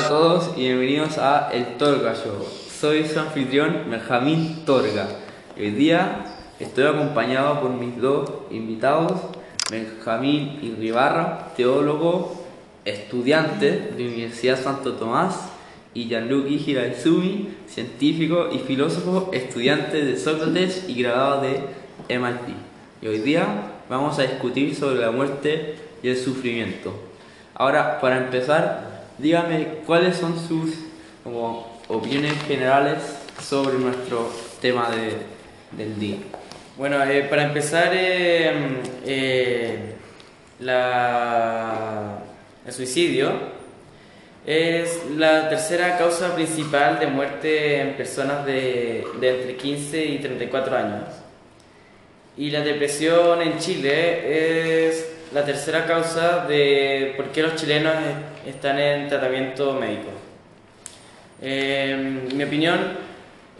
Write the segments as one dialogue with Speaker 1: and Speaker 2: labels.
Speaker 1: Hola a todos y bienvenidos a El Torga Show. Soy su anfitrión Benjamín Torga. Hoy día estoy acompañado por mis dos invitados, Benjamín Irribarra, teólogo, estudiante de Universidad Santo Tomás, y Gianluca Hiraizumi, científico y filósofo, estudiante de Sócrates y graduado de MIT. Y hoy día vamos a discutir sobre la muerte y el sufrimiento. Ahora, para empezar, dígame cuáles son sus como, opiniones generales sobre nuestro tema de, del día.
Speaker 2: Bueno, eh, para empezar, eh, eh, la, el suicidio es la tercera causa principal de muerte en personas de, de entre 15 y 34 años. Y la depresión en Chile es la tercera causa de por qué los chilenos están en tratamiento médico. en mi opinión,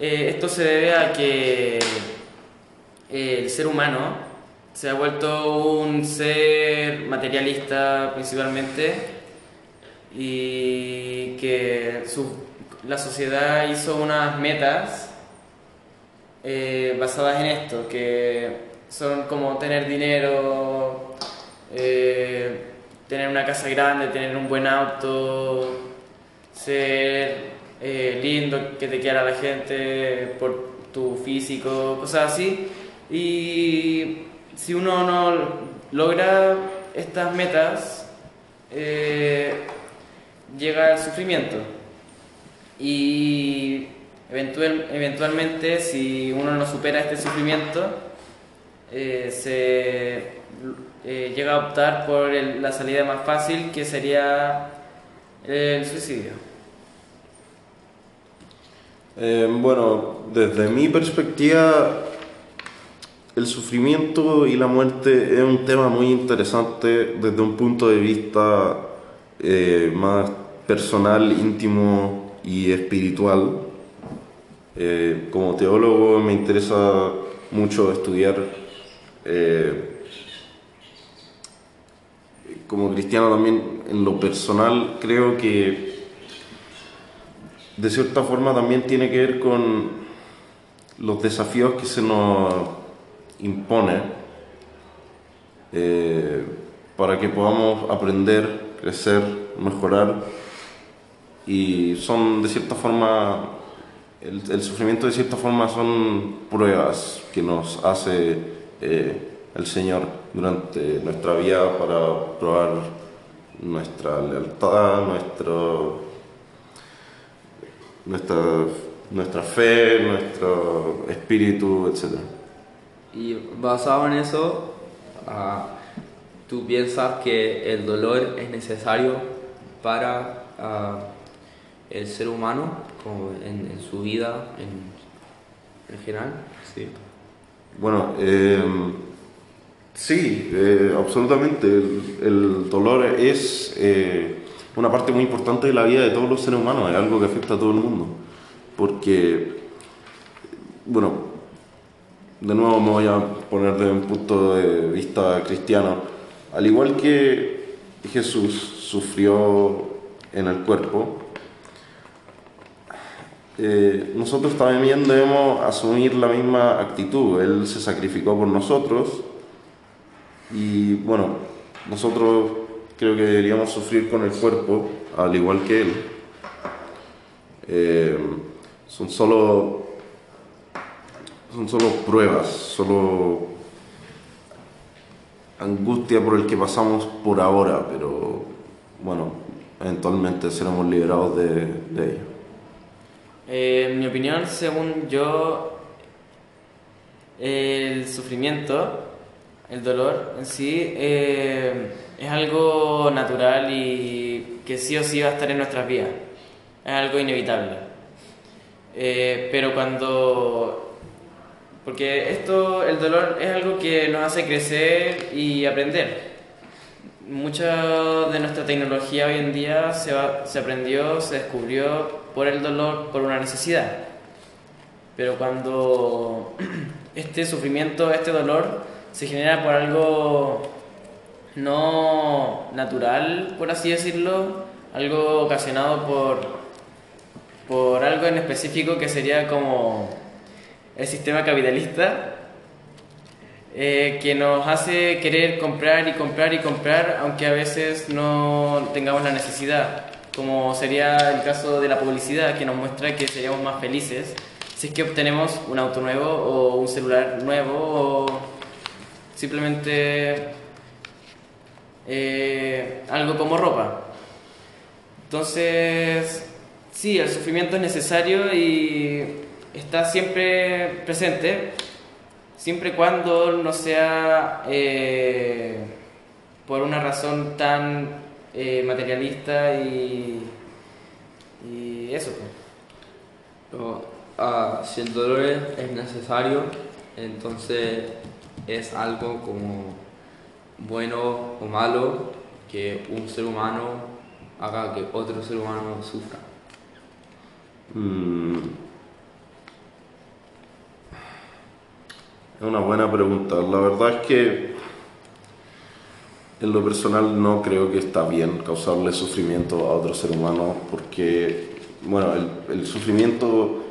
Speaker 2: eh, esto se debe a que el ser humano se ha vuelto un ser materialista principalmente y que la sociedad hizo unas metas eh, basadas en esto, que son como tener dinero, eh, tener una casa grande, tener un buen auto, ser eh, lindo, que te quiera la gente por tu físico, cosas así. Y si uno no logra estas metas, llega el sufrimiento. Y eventual, eventualmente, si uno no supera este sufrimiento, eh, se eh, llega a optar por la salida más fácil, que sería el suicidio.
Speaker 3: Eh, bueno, desde mi perspectiva, el sufrimiento y la muerte es un tema muy interesante desde un punto de vista más personal, íntimo y espiritual. Eh, como teólogo me interesa mucho estudiar, eh, como cristiano también en lo personal creo que de cierta forma también tiene que ver con los desafíos que se nos impone eh, para que podamos aprender, crecer, mejorar. Y son de cierta forma, el, sufrimiento de cierta forma son pruebas que nos hace eh, el Señor durante nuestra vida para probar nuestra lealtad, nuestro, nuestra, nuestra fe, nuestro espíritu, etc.
Speaker 1: Y basado en eso, ah, ¿tú piensas que el dolor es necesario para... Ah, el ser humano como en, su vida en, general.
Speaker 3: Sí. Bueno, em, sí, eh, absolutamente. El, dolor es eh, una parte muy importante de la vida de todos los seres humanos, es algo que afecta a todo el mundo. Porque, bueno, de nuevo me voy a poner de un punto de vista cristiano. Al igual que Jesús sufrió en el cuerpo, eh, nosotros también debemos asumir la misma actitud. Él se sacrificó por nosotros y bueno, nosotros creo que deberíamos sufrir con el cuerpo, al igual que Él. Eh, son solo son solo pruebas, solo angustia por el que pasamos por ahora, pero bueno, eventualmente seremos liberados de, de ello.
Speaker 2: Eh, en mi opinión, según yo, el sufrimiento, el dolor en sí, eh, es algo natural y que sí o sí va a estar en nuestras vidas. Es algo inevitable. Eh, pero cuando... Porque esto, el dolor es algo que nos hace crecer y aprender. Mucha de nuestra tecnología hoy en día se, se aprendió, se descubrió por el dolor, por una necesidad. Pero cuando este sufrimiento, este dolor, se genera por algo no natural, por así decirlo, algo ocasionado por, por algo en específico que sería como el sistema capitalista eh, que nos hace querer comprar y comprar y comprar aunque a veces no tengamos la necesidad, como sería el caso de la publicidad que nos muestra que seríamos más felices si es que obtenemos un auto nuevo o un celular nuevo o simplemente eh, algo como ropa. Entonces, sí, el sufrimiento es necesario y está siempre presente, siempre y cuando no sea eh, por una razón tan eh, materialista y, y eso. pues.
Speaker 1: Ah, si el dolor es necesario, entonces es algo como bueno o malo que un ser humano haga que otro ser humano sufra.
Speaker 3: Mm. Es una buena pregunta. La verdad es que en lo personal no creo que está bien causarle sufrimiento a otro ser humano porque, bueno, el, el sufrimiento,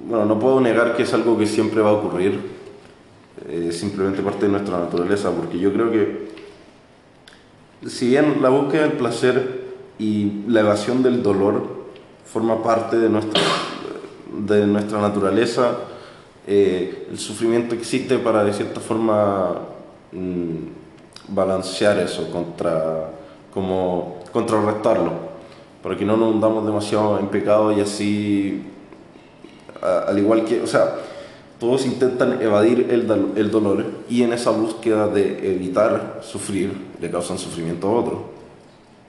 Speaker 3: bueno, no puedo negar que es algo que siempre va a ocurrir, es simplemente parte de nuestra naturaleza, porque yo creo que si bien la búsqueda del placer y la evasión del dolor forma parte de nuestra, de nuestra naturaleza, eh, el sufrimiento existe para de cierta forma mm, balancear eso, contra, como contrarrestarlo, para que no nos hundamos demasiado en pecado y así, al igual que, o sea, todos intentan evadir el, el dolor y en esa búsqueda de evitar sufrir le causan sufrimiento a otro.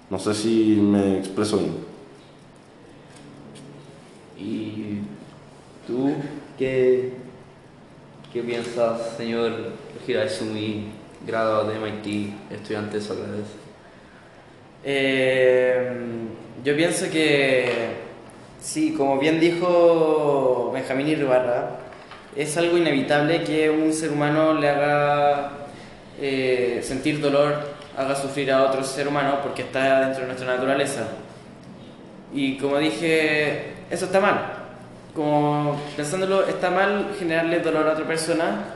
Speaker 3: No sé si me expreso bien.
Speaker 1: ¿Y tú qué, qué piensas, señor Hiraizumi, graduado de MIT, estudiante de Sócrates?
Speaker 2: Eh, yo pienso que, sí, como bien dijo Benjamín Ibarra, es algo inevitable que un ser humano le haga eh, sentir dolor, haga sufrir a otro ser humano porque está dentro de nuestra naturaleza. Y como dije, eso está mal. Como pensándolo, está mal generarle dolor a otra persona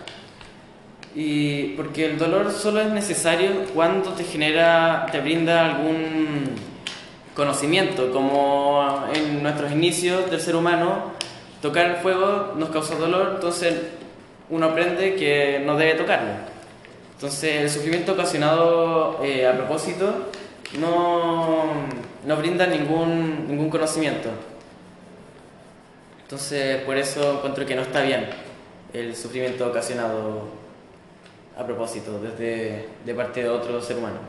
Speaker 2: y porque el dolor solo es necesario cuando te genera, te brinda algún conocimiento, como en nuestros inicios del ser humano, tocar el fuego nos causa dolor, entonces uno aprende que no debe tocarlo. Entonces el sufrimiento ocasionado eh, a propósito no, no brinda ningún, ningún conocimiento. Entonces por eso encuentro que no está bien el sufrimiento ocasionado a propósito, desde de parte de otro ser humano.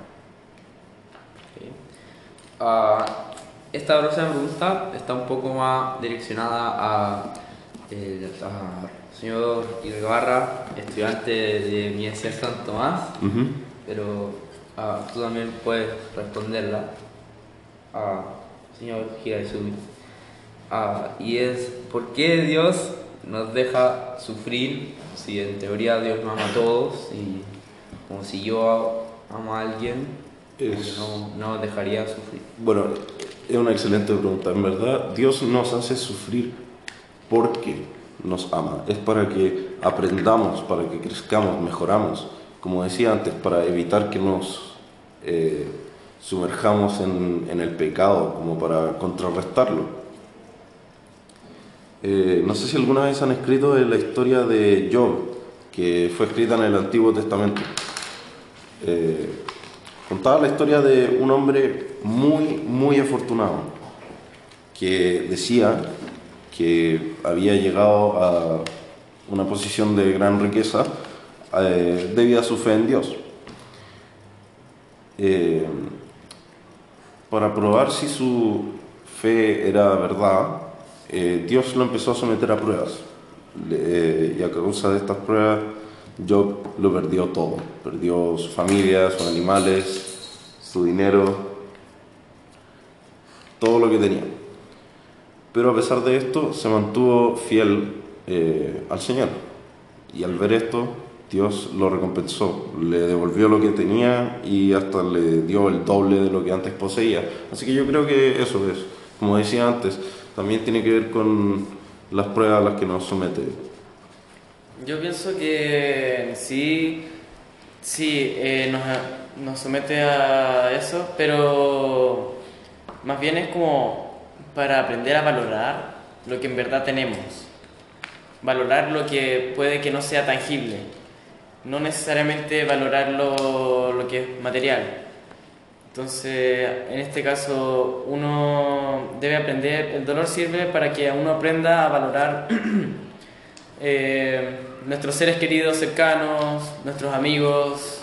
Speaker 1: Ah, esta próxima pregunta está un poco más direccionada a a señor Ibarra, estudiante de Universidad San Tomás,
Speaker 3: Ujú.
Speaker 1: pero ah, tú también puedes responderla a señor Hiraizumi. Ah, y es, ¿por qué Dios nos deja sufrir si en teoría Dios nos ama a todos y como si yo amo a alguien,
Speaker 3: Es-
Speaker 1: no, no dejaría sufrir?
Speaker 3: Bueno, es una excelente pregunta. En verdad, Dios nos hace sufrir porque nos ama. Es para que aprendamos, para que crezcamos, mejoramos. Como decía antes, para evitar que nos eh, sumerjamos en, el pecado, como para contrarrestarlo. Eh, no sé si alguna vez han escrito la historia de Job, que fue escrita en el Antiguo Testamento. Eh, contaba la historia de un hombre muy, muy afortunado, que decía que había llegado a una posición de gran riqueza eh, debido a su fe en Dios. Eh, para probar si su fe era verdad, eh, Dios lo empezó a someter a pruebas. Eh, y a causa de estas pruebas, Job lo perdió todo. Perdió su familia, sus animales, su dinero, todo lo que tenía. Pero a pesar de esto, se mantuvo fiel eh, al Señor. Y al ver esto, Dios lo recompensó, le devolvió lo que tenía y hasta le dio el doble de lo que antes poseía. Así que yo creo que eso es, como decía antes, también tiene que ver con las pruebas a las que nos somete.
Speaker 2: Yo pienso que sí, sí, eh, nos, nos somete a eso, pero más bien es como para aprender a valorar lo que en verdad tenemos. Valorar lo que puede que no sea tangible. No necesariamente valorar lo, lo que es material. Entonces, en este caso, uno debe aprender, el dolor sirve para que uno aprenda a valorar eh, nuestros seres queridos cercanos, nuestros amigos,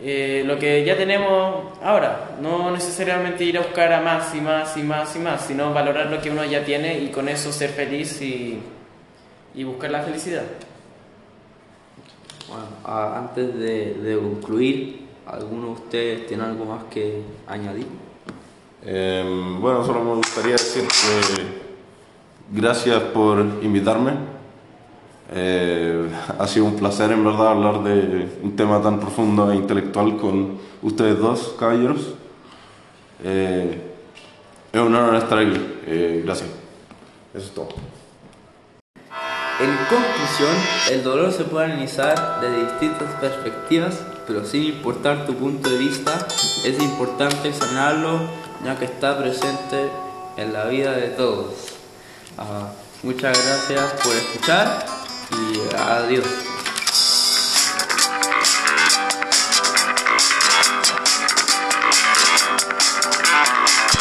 Speaker 2: eh, lo que ya tenemos ahora. No necesariamente ir a buscar a más y más y más y más, sino valorar lo que uno ya tiene y con eso ser feliz y, y buscar la felicidad.
Speaker 1: Bueno, a- antes de, de concluir, ¿alguno de ustedes tiene algo más que añadir?
Speaker 3: Eh, bueno, solo me gustaría decir que gracias por invitarme. Eh, ha sido un placer en verdad hablar de un tema tan profundo e intelectual con ustedes dos, caballeros. Eh, es un honor estar aquí. Eh, gracias. Eso es todo.
Speaker 1: En conclusión, el dolor se puede analizar desde distintas perspectivas, pero sin importar tu punto de vista, es importante examinarlo ya que está presente en la vida de todos. Ah, muchas gracias por escuchar y adiós.